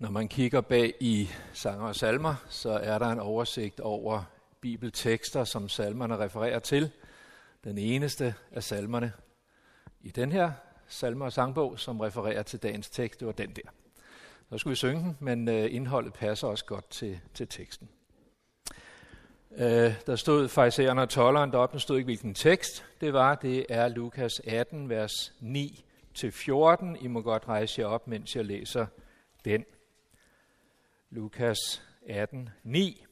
Når man kigger bag i sanger og salmer, så er der en oversigt over bibeltekster, som salmerne refererer til. Den eneste af salmerne i den her salmer og sangbog, som refererer til dagens tekst, det var den der. Så skulle vi synge den, men øh, indholdet passer også godt til, til teksten. Øh, der stod fejsererne og tolleren deroppe, der stod ikke hvilken tekst det var. Det er Lukas 18, vers 9-14. I må godt rejse jer op, mens jeg læser den. Lukas 18, 9.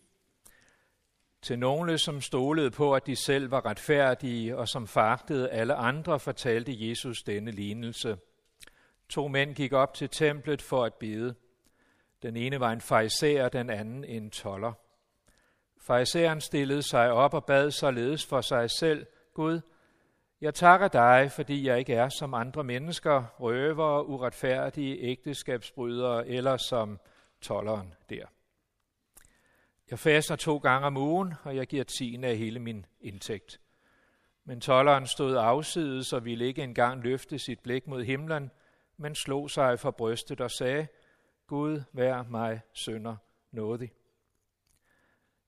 Til nogle, som stolede på, at de selv var retfærdige og som fagtede alle andre, fortalte Jesus denne lignelse. To mænd gik op til templet for at bede. Den ene var en fejser, den anden en toller. Fejseren stillede sig op og bad således for sig selv, Gud, jeg takker dig, fordi jeg ikke er som andre mennesker, røvere, uretfærdige, ægteskabsbrydere eller som tolleren der. Jeg faster to gange om ugen, og jeg giver tiende af hele min indtægt. Men tolleren stod afsides og ville ikke engang løfte sit blik mod himlen, men slog sig for brystet og sagde, Gud, vær mig sønder nådig.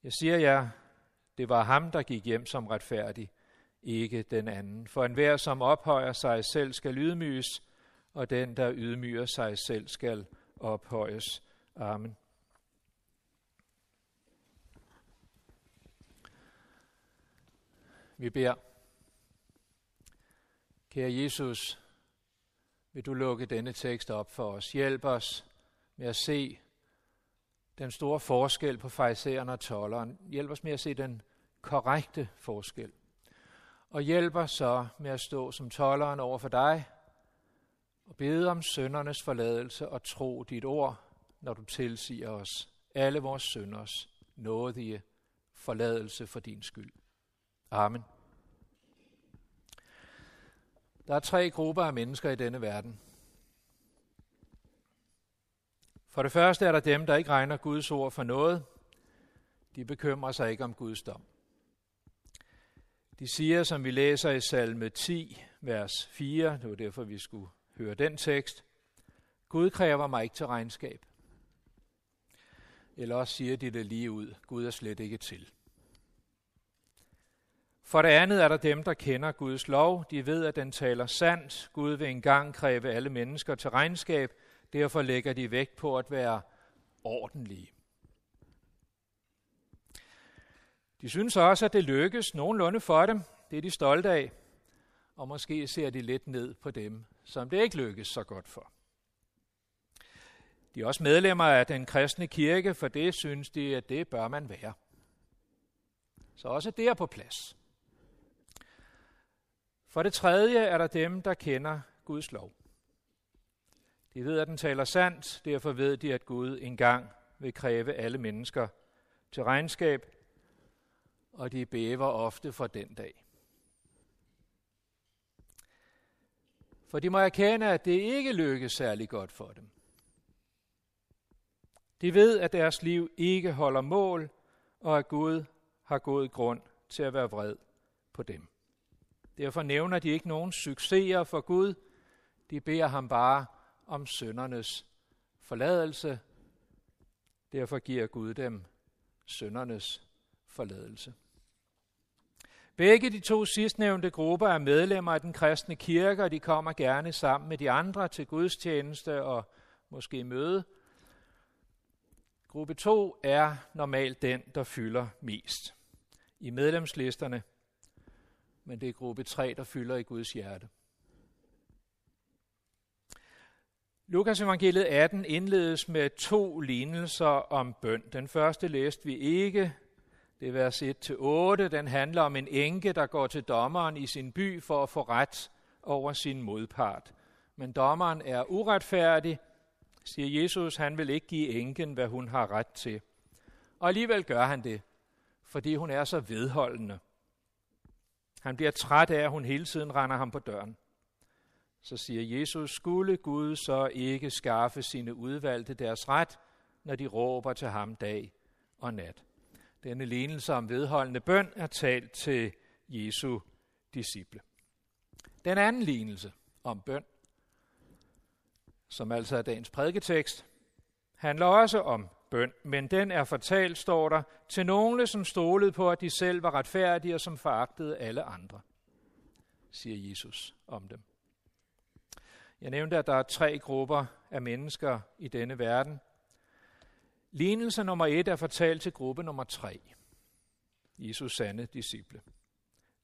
Jeg siger jer, det var ham, der gik hjem som retfærdig, ikke den anden. For enhver, som ophøjer sig selv, skal ydmyges, og den, der ydmyger sig selv, skal ophøjes. Amen. Vi beder. Kære Jesus, vil du lukke denne tekst op for os. Hjælp os med at se den store forskel på fejseren og tolleren. Hjælp os med at se den korrekte forskel. Og hjælp os så med at stå som tolleren over for dig og bede om søndernes forladelse og tro dit ord, når du tilsiger os alle vores sønders nådige forladelse for din skyld. Amen. Der er tre grupper af mennesker i denne verden. For det første er der dem, der ikke regner Guds ord for noget. De bekymrer sig ikke om Guds dom. De siger, som vi læser i salme 10, vers 4, det var derfor, vi skulle høre den tekst, Gud kræver mig ikke til regnskab. Eller også siger de det lige ud, Gud er slet ikke til. For det andet er der dem, der kender Guds lov. De ved, at den taler sandt. Gud vil engang kræve alle mennesker til regnskab. Derfor lægger de vægt på at være ordentlige. De synes også, at det lykkes nogenlunde for dem. Det er de stolte af. Og måske ser de lidt ned på dem, som det ikke lykkes så godt for. De er også medlemmer af den kristne kirke, for det synes de, at det bør man være. Så også det er på plads. For det tredje er der dem, der kender Guds lov. De ved, at den taler sandt, derfor ved de, at Gud engang vil kræve alle mennesker til regnskab, og de bæver ofte for den dag. For de må erkende, at det ikke lykkes særlig godt for dem. De ved, at deres liv ikke holder mål, og at Gud har god grund til at være vred på dem. Derfor nævner de ikke nogen succeser for Gud. De beder ham bare om søndernes forladelse. Derfor giver Gud dem søndernes forladelse. Begge de to sidstnævnte grupper er medlemmer af den kristne kirke, og de kommer gerne sammen med de andre til gudstjeneste og måske møde. Gruppe 2 er normalt den, der fylder mest. I medlemslisterne men det er gruppe 3, der fylder i Guds hjerte. Lukas evangeliet 18 indledes med to lignelser om bøn. Den første læste vi ikke, det er vers 1-8. Den handler om en enke, der går til dommeren i sin by for at få ret over sin modpart. Men dommeren er uretfærdig, siger Jesus, han vil ikke give enken, hvad hun har ret til. Og alligevel gør han det, fordi hun er så vedholdende. Han bliver træt af, at hun hele tiden render ham på døren. Så siger Jesus, skulle Gud så ikke skaffe sine udvalgte deres ret, når de råber til ham dag og nat. Denne lignelse om vedholdende bøn er talt til Jesu disciple. Den anden lignelse om bøn, som altså er dagens prædiketekst, handler også om bøn, men den er fortalt, står der, til nogle, som stolede på, at de selv var retfærdige og som foragtede alle andre, siger Jesus om dem. Jeg nævnte, at der er tre grupper af mennesker i denne verden. Lignelse nummer et er fortalt til gruppe nummer tre. Jesus sande disciple.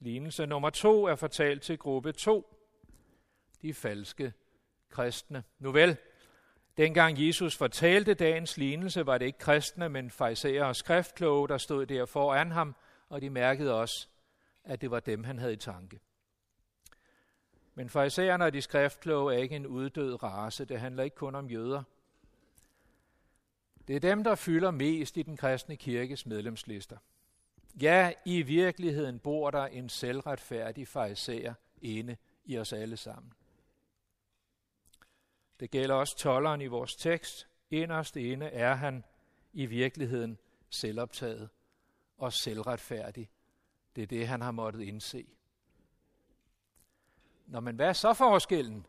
Lignelse nummer to er fortalt til gruppe to. De falske kristne. Nu vel, dengang Jesus fortalte dagens lignelse, var det ikke kristne, men fejserer og skriftkloge, der stod der foran ham, og de mærkede også, at det var dem, han havde i tanke. Men farisæerne og de skriftkloge er ikke en uddød race. Det handler ikke kun om jøder. Det er dem, der fylder mest i den kristne kirkes medlemslister. Ja, i virkeligheden bor der en selvretfærdig farisæer inde i os alle sammen. Det gælder også tolleren i vores tekst. Inderst inde er han i virkeligheden selvoptaget og selvretfærdig. Det er det, han har måttet indse. Nå, men hvad er så forskellen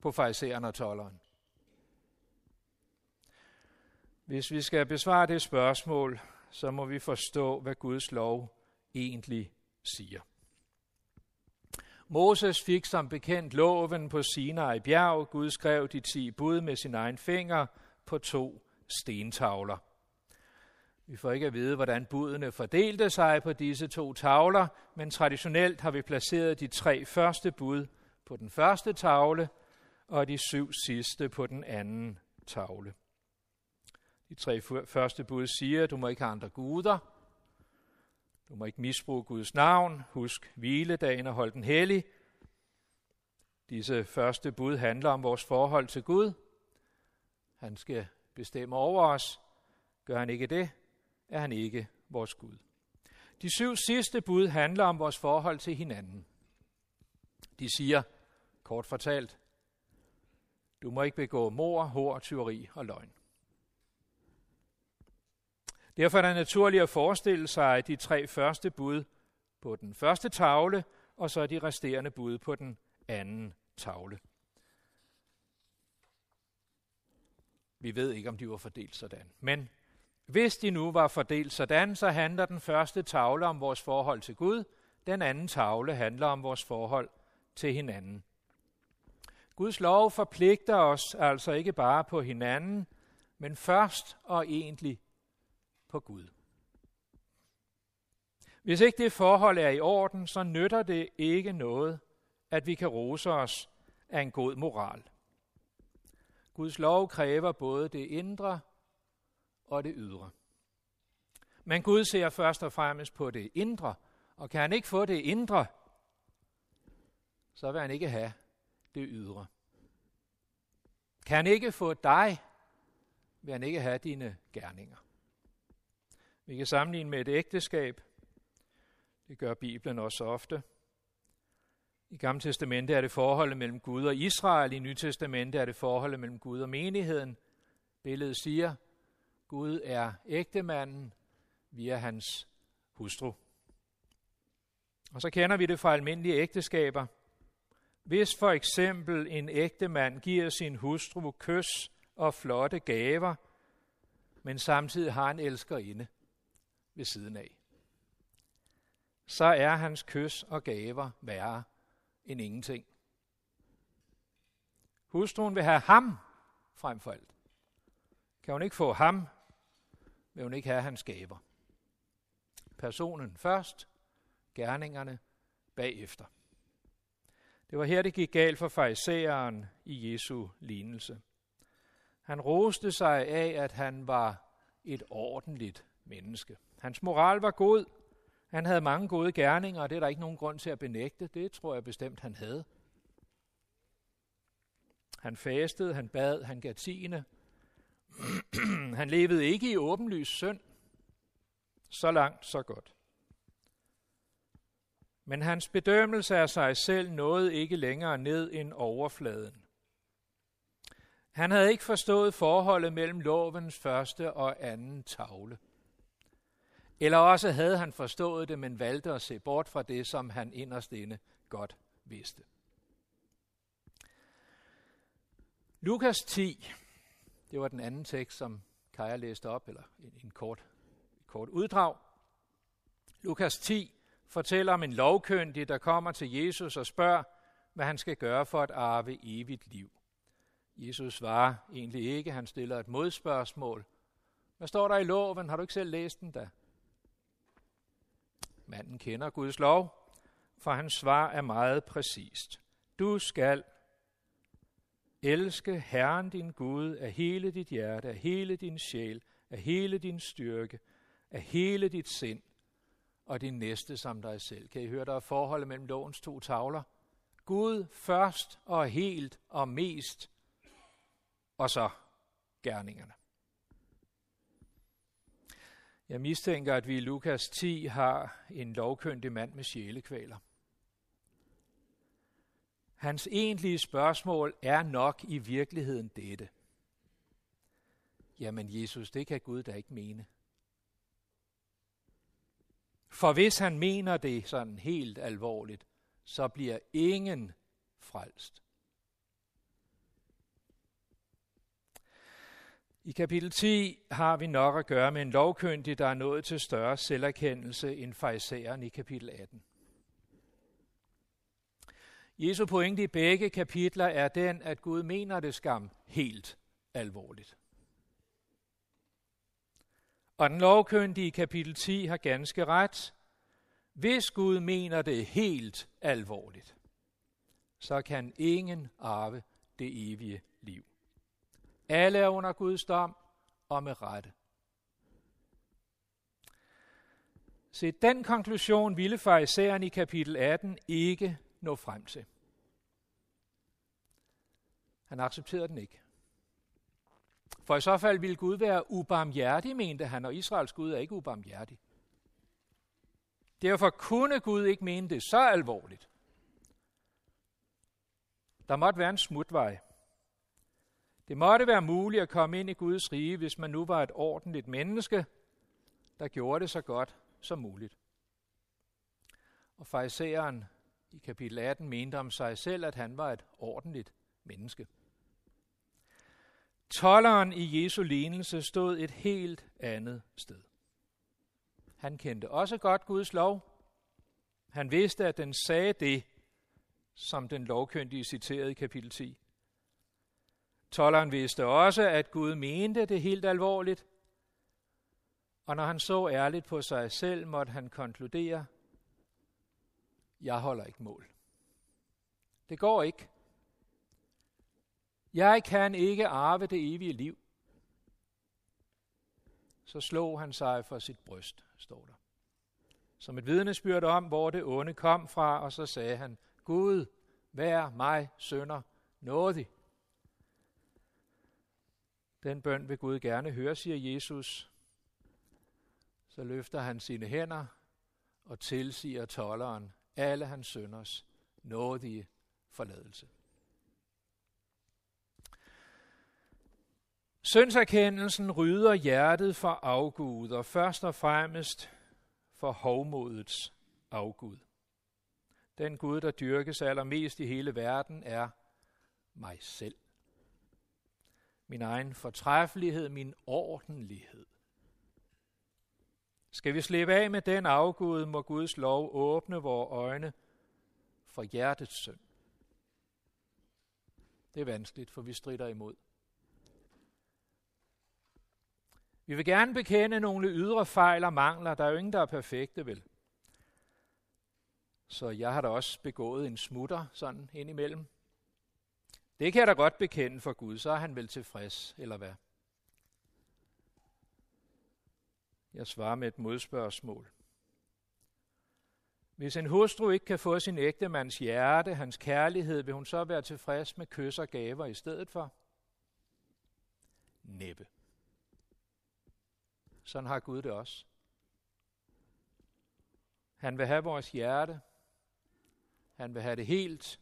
på farisæeren og tolleren? Hvis vi skal besvare det spørgsmål, så må vi forstå, hvad Guds lov egentlig siger. Moses fik som bekendt loven på Sinai bjerg. Gud skrev de ti bud med sin egen finger på to stentavler. Vi får ikke at vide, hvordan budene fordelte sig på disse to tavler, men traditionelt har vi placeret de tre første bud på den første tavle og de syv sidste på den anden tavle. De tre første bud siger, at du må ikke have andre guder, du må ikke misbruge Guds navn, husk hviledagen og hold den hellig. Disse første bud handler om vores forhold til Gud. Han skal bestemme over os. Gør han ikke det, er han ikke vores Gud. De syv sidste bud handler om vores forhold til hinanden. De siger, kort fortalt, du må ikke begå mor, hår, tyveri og løgn. Derfor er det naturligt at forestille sig de tre første bud på den første tavle, og så de resterende bud på den anden tavle. Vi ved ikke, om de var fordelt sådan. Men hvis de nu var fordelt sådan, så handler den første tavle om vores forhold til Gud, den anden tavle handler om vores forhold til hinanden. Guds lov forpligter os altså ikke bare på hinanden, men først og egentlig på Gud. Hvis ikke det forhold er i orden, så nytter det ikke noget, at vi kan rose os af en god moral. Guds lov kræver både det indre og det ydre. Men Gud ser først og fremmest på det indre, og kan han ikke få det indre, så vil han ikke have det ydre. Kan han ikke få dig, vil han ikke have dine gerninger. Vi kan sammenligne med et ægteskab. Det gør Bibelen også ofte. I Gamle Testamente er det forholdet mellem Gud og Israel. I Nye Testamente er det forholdet mellem Gud og menigheden. Billedet siger, Gud er ægtemanden, via hans hustru. Og så kender vi det fra almindelige ægteskaber. Hvis for eksempel en ægtemand giver sin hustru kys og flotte gaver, men samtidig har en elskerinde, ved siden af. Så er hans kys og gaver værre end ingenting. Hustruen vil have ham frem for alt. Kan hun ikke få ham, vil hun ikke have hans gaver. Personen først, gerningerne bagefter. Det var her, det gik galt for farisæeren i Jesu lignelse. Han roste sig af, at han var et ordentligt menneske. Hans moral var god. Han havde mange gode gerninger, og det er der ikke nogen grund til at benægte. Det tror jeg bestemt, han havde. Han fastede, han bad, han gav tiende. han levede ikke i åbenlys synd. Så langt, så godt. Men hans bedømmelse af sig selv nåede ikke længere ned end overfladen. Han havde ikke forstået forholdet mellem lovens første og anden tavle. Eller også havde han forstået det, men valgte at se bort fra det, som han inderst inde godt vidste. Lukas 10 Det var den anden tekst, som Kaja læste op, eller en, en kort, kort uddrag. Lukas 10 fortæller om en lovkyndig, der kommer til Jesus og spørger, hvad han skal gøre for at arve evigt liv. Jesus svarer egentlig ikke, han stiller et modspørgsmål. Hvad står der i loven? Har du ikke selv læst den da? Manden kender Guds lov, for hans svar er meget præcist. Du skal elske Herren din Gud af hele dit hjerte, af hele din sjæl, af hele din styrke, af hele dit sind og din næste som dig selv. Kan I høre, der er forholdet mellem lovens to tavler? Gud først og helt og mest, og så gerningerne. Jeg mistænker, at vi i Lukas 10 har en lovkyndig mand med sjælekvaler. Hans egentlige spørgsmål er nok i virkeligheden dette. Jamen Jesus, det kan Gud da ikke mene. For hvis han mener det sådan helt alvorligt, så bliver ingen frelst. I kapitel 10 har vi nok at gøre med en lovkyndig, der er nået til større selverkendelse end farisæeren i kapitel 18. Jesu pointe i begge kapitler er den, at Gud mener det skam helt alvorligt. Og den lovkyndige i kapitel 10 har ganske ret. Hvis Gud mener det helt alvorligt, så kan ingen arve det evige. Alle er under Guds dom, og med rette. Se, den konklusion ville farisæeren i kapitel 18 ikke nå frem til. Han accepterede den ikke. For i så fald ville Gud være ubarmhjertig, mente han, og Israels Gud er ikke ubarmhjertig. Derfor kunne Gud ikke mene det så alvorligt. Der måtte være en smutvej. Det måtte være muligt at komme ind i Guds rige, hvis man nu var et ordentligt menneske, der gjorde det så godt som muligt. Og farisæeren i kapitel 18 mente om sig selv, at han var et ordentligt menneske. Tolleren i Jesu lignelse stod et helt andet sted. Han kendte også godt Guds lov. Han vidste, at den sagde det, som den lovkyndige citerede i kapitel 10. Tolleren vidste også, at Gud mente det helt alvorligt, og når han så ærligt på sig selv, måtte han konkludere, jeg holder ikke mål. Det går ikke. Jeg kan ikke arve det evige liv. Så slog han sig for sit bryst, står der. Som et vidnesbyrd om, hvor det onde kom fra, og så sagde han, Gud, vær mig sønder nådig. Den bøn vil Gud gerne høre, siger Jesus. Så løfter han sine hænder og tilsiger tolleren alle hans sønders nådige forladelse. Sønserkendelsen rydder hjertet for afgud, og først og fremmest for hovmodets afgud. Den Gud, der dyrkes allermest i hele verden, er mig selv. Min egen fortræffelighed, min ordentlighed. Skal vi slippe af med den afgud, må Guds lov åbne vores øjne for hjertets synd. Det er vanskeligt, for vi strider imod. Vi vil gerne bekende nogle ydre fejl og mangler. Der er jo ingen, der er perfekte, vel? Så jeg har da også begået en smutter sådan indimellem. Det kan jeg da godt bekende for Gud, så er han vel tilfreds, eller hvad? Jeg svarer med et modspørgsmål. Hvis en hustru ikke kan få sin ægtemands hjerte, hans kærlighed, vil hun så være tilfreds med kys og gaver i stedet for? Næppe. Sådan har Gud det også. Han vil have vores hjerte. Han vil have det helt.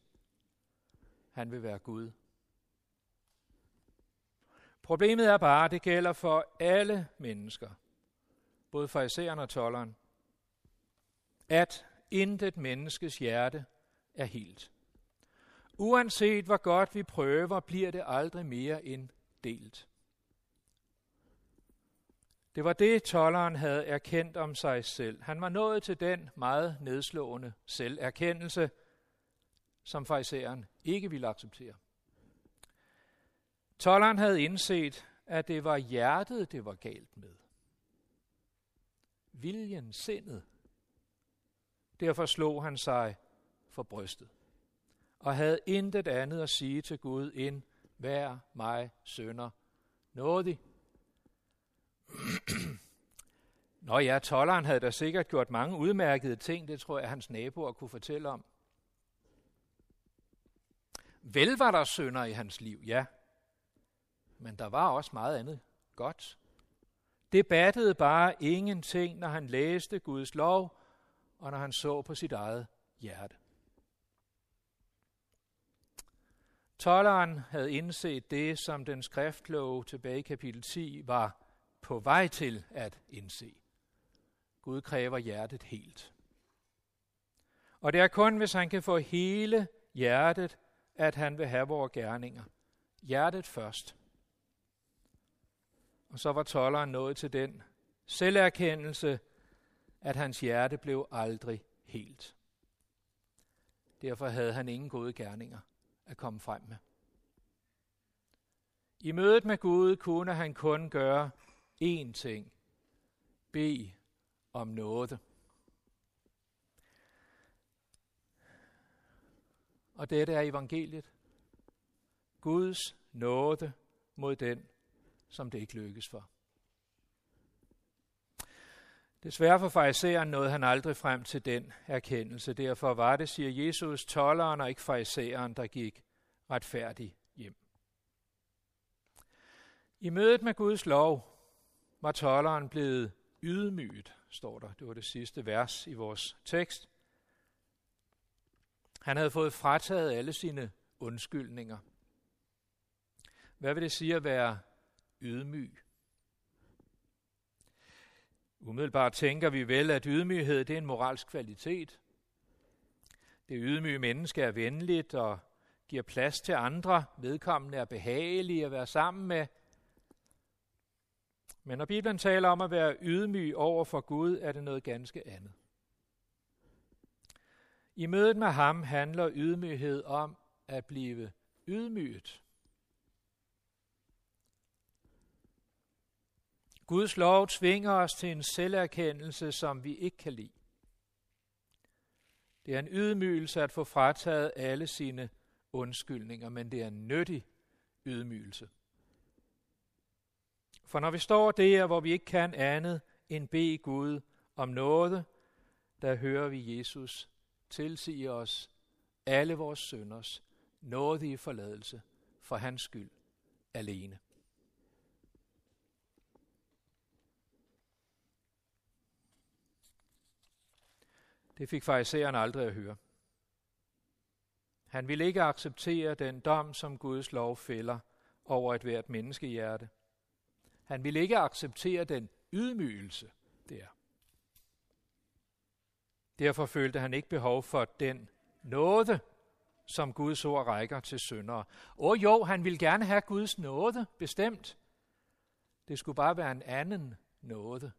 Han vil være Gud. Problemet er bare, at det gælder for alle mennesker, både farisæeren og tolleren, at intet menneskes hjerte er helt. Uanset hvor godt vi prøver, bliver det aldrig mere end delt. Det var det, tolleren havde erkendt om sig selv. Han var nået til den meget nedslående selverkendelse, som fariseren ikke ville acceptere. Tolleren havde indset, at det var hjertet, det var galt med. Viljen, sindet. Derfor slog han sig for brystet og havde intet andet at sige til Gud end, vær mig sønder nådig. Nå ja, tolleren havde da sikkert gjort mange udmærkede ting, det tror jeg, hans naboer kunne fortælle om. Vel var der sønder i hans liv, ja. Men der var også meget andet godt. Det battede bare ingenting, når han læste Guds lov, og når han så på sit eget hjerte. Tolleren havde indset det, som den skriftkloge tilbage i kapitel 10 var på vej til at indse. Gud kræver hjertet helt. Og det er kun, hvis han kan få hele hjertet, at han vil have vores gerninger. Hjertet først. Og så var tolleren nået til den selverkendelse, at hans hjerte blev aldrig helt. Derfor havde han ingen gode gerninger at komme frem med. I mødet med Gud kunne han kun gøre én ting. Be om noget. Og dette er evangeliet. Guds nåde mod den, som det ikke lykkes for. Desværre for fariseren nåede han aldrig frem til den erkendelse. Derfor var det, siger Jesus, tolleren og ikke farisæeren, der gik retfærdig hjem. I mødet med Guds lov var tolleren blevet ydmyget, står der. Det var det sidste vers i vores tekst. Han havde fået frataget alle sine undskyldninger. Hvad vil det sige at være ydmyg? Umiddelbart tænker vi vel, at ydmyghed det er en moralsk kvalitet. Det ydmyge menneske er venligt og giver plads til andre. Vedkommende er behagelige at være sammen med. Men når Bibelen taler om at være ydmyg over for Gud, er det noget ganske andet. I mødet med ham handler ydmyghed om at blive ydmyget. Guds lov tvinger os til en selverkendelse, som vi ikke kan lide. Det er en ydmygelse at få frataget alle sine undskyldninger, men det er en nyttig ydmygelse. For når vi står der, hvor vi ikke kan andet end bede Gud om noget, der hører vi Jesus tilsige os alle vores synders nådige forladelse for hans skyld alene. Det fik farisæeren aldrig at høre. Han ville ikke acceptere den dom, som Guds lov fælder over et hvert menneskehjerte. Han ville ikke acceptere den ydmygelse der. Derfor følte han ikke behov for den nåde, som Guds ord rækker til syndere. Og jo, han ville gerne have Guds nåde, bestemt. Det skulle bare være en anden nåde,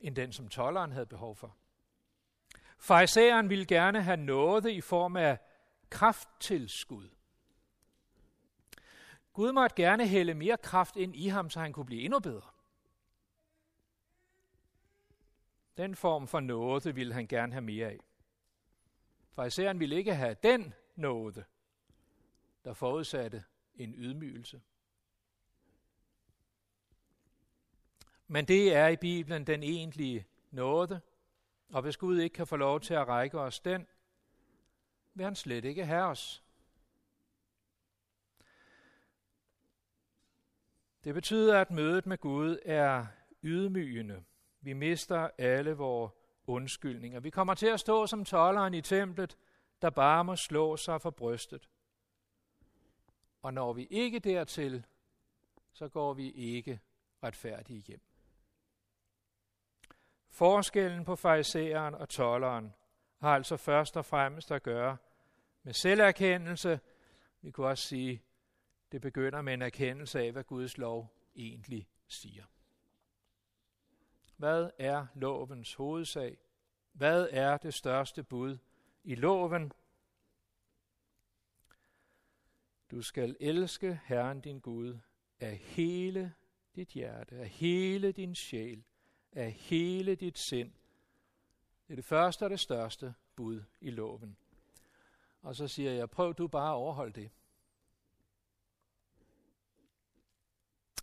end den, som tolleren havde behov for. Farisæeren ville gerne have nåde i form af krafttilskud. Gud måtte gerne hælde mere kraft ind i ham, så han kunne blive endnu bedre. Den form for nåde ville han gerne have mere af. Fariseren ville ikke have den nåde, der forudsatte en ydmygelse. Men det er i Bibelen den egentlige nåde, og hvis Gud ikke kan få lov til at række os den, vil han slet ikke have os. Det betyder, at mødet med Gud er ydmygende. Vi mister alle vores undskyldninger. Vi kommer til at stå som tolleren i templet, der bare må slå sig for brystet. Og når vi ikke dertil, så går vi ikke retfærdige hjem. Forskellen på farisæeren og tolleren har altså først og fremmest at gøre med selverkendelse. Vi kunne også sige, det begynder med en erkendelse af, hvad Guds lov egentlig siger. Hvad er lovens hovedsag? Hvad er det største bud i loven? Du skal elske Herren din Gud af hele dit hjerte, af hele din sjæl, af hele dit sind. Det er det første og det største bud i loven. Og så siger jeg, prøv du bare at overholde det.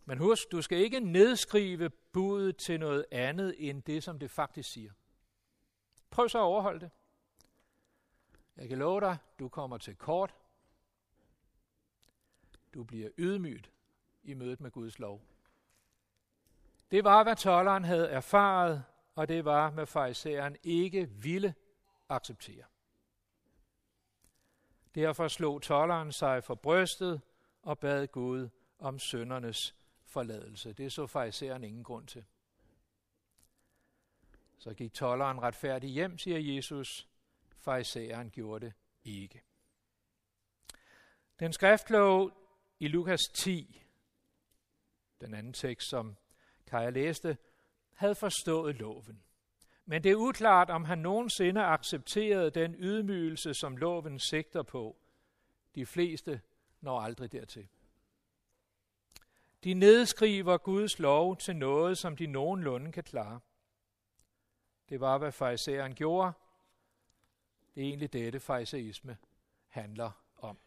Men husk, du skal ikke nedskrive budet til noget andet end det, som det faktisk siger. Prøv så at overholde det. Jeg kan love dig, du kommer til kort. Du bliver ydmygt i mødet med Guds lov. Det var, hvad tolleren havde erfaret, og det var, hvad farisæeren ikke ville acceptere. Derfor slog tolleren sig for brystet og bad Gud om søndernes forladelse. Det så fariseren ingen grund til. Så gik tolleren retfærdig hjem, siger Jesus. Farisæeren gjorde det ikke. Den skriftlov i Lukas 10, den anden tekst, som Kaja læste, havde forstået loven. Men det er uklart, om han nogensinde accepterede den ydmygelse, som loven sigter på. De fleste når aldrig dertil. De nedskriver Guds lov til noget, som de nogenlunde kan klare. Det var, hvad fariseren gjorde. Det er egentlig dette, farisæisme handler om.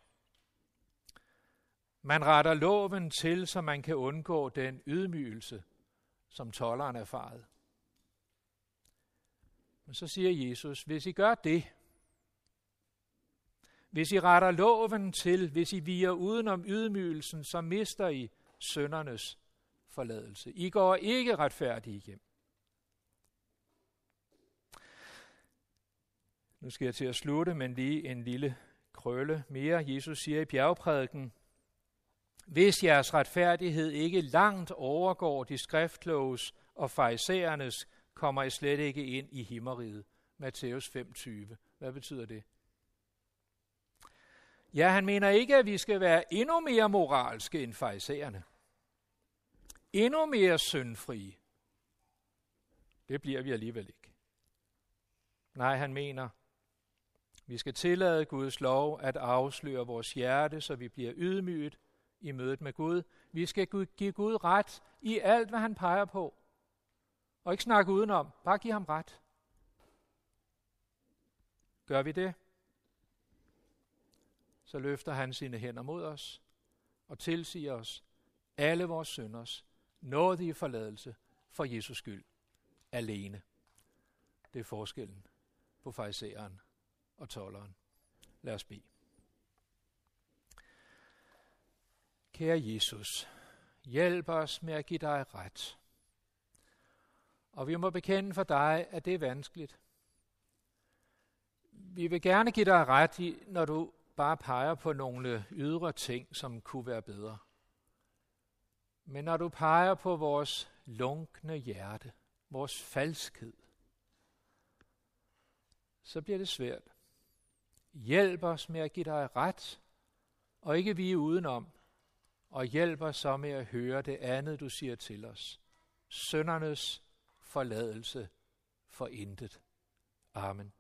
Man retter loven til, så man kan undgå den ydmygelse, som tolleren erfarede. Men så siger Jesus, hvis I gør det, hvis I retter loven til, hvis I viger udenom ydmygelsen, så mister I søndernes forladelse. I går ikke retfærdige hjem. Nu skal jeg til at slutte, men lige en lille krølle mere. Jesus siger i bjergprædiken, hvis jeres retfærdighed ikke langt overgår de skriftkloges og farisæernes, kommer I slet ikke ind i himmeriget. Matthæus 5:20. Hvad betyder det? Ja, han mener ikke, at vi skal være endnu mere moralske end farisæerne. Endnu mere syndfrie. Det bliver vi alligevel ikke. Nej, han mener, vi skal tillade Guds lov at afsløre vores hjerte, så vi bliver ydmyget i mødet med Gud. Vi skal give Gud ret i alt, hvad han peger på. Og ikke snakke udenom. Bare give ham ret. Gør vi det, så løfter han sine hænder mod os og tilsiger os alle vores synders nådige forladelse for Jesus skyld alene. Det er forskellen på farisæeren og tolleren. Lad os bede. Kære Jesus, hjælp os med at give dig ret. Og vi må bekende for dig, at det er vanskeligt. Vi vil gerne give dig ret, i, når du bare peger på nogle ydre ting, som kunne være bedre. Men når du peger på vores lunkne hjerte, vores falskhed, så bliver det svært. Hjælp os med at give dig ret, og ikke vi udenom, og hjælp os så med at høre det andet, du siger til os. Søndernes forladelse for intet. Amen.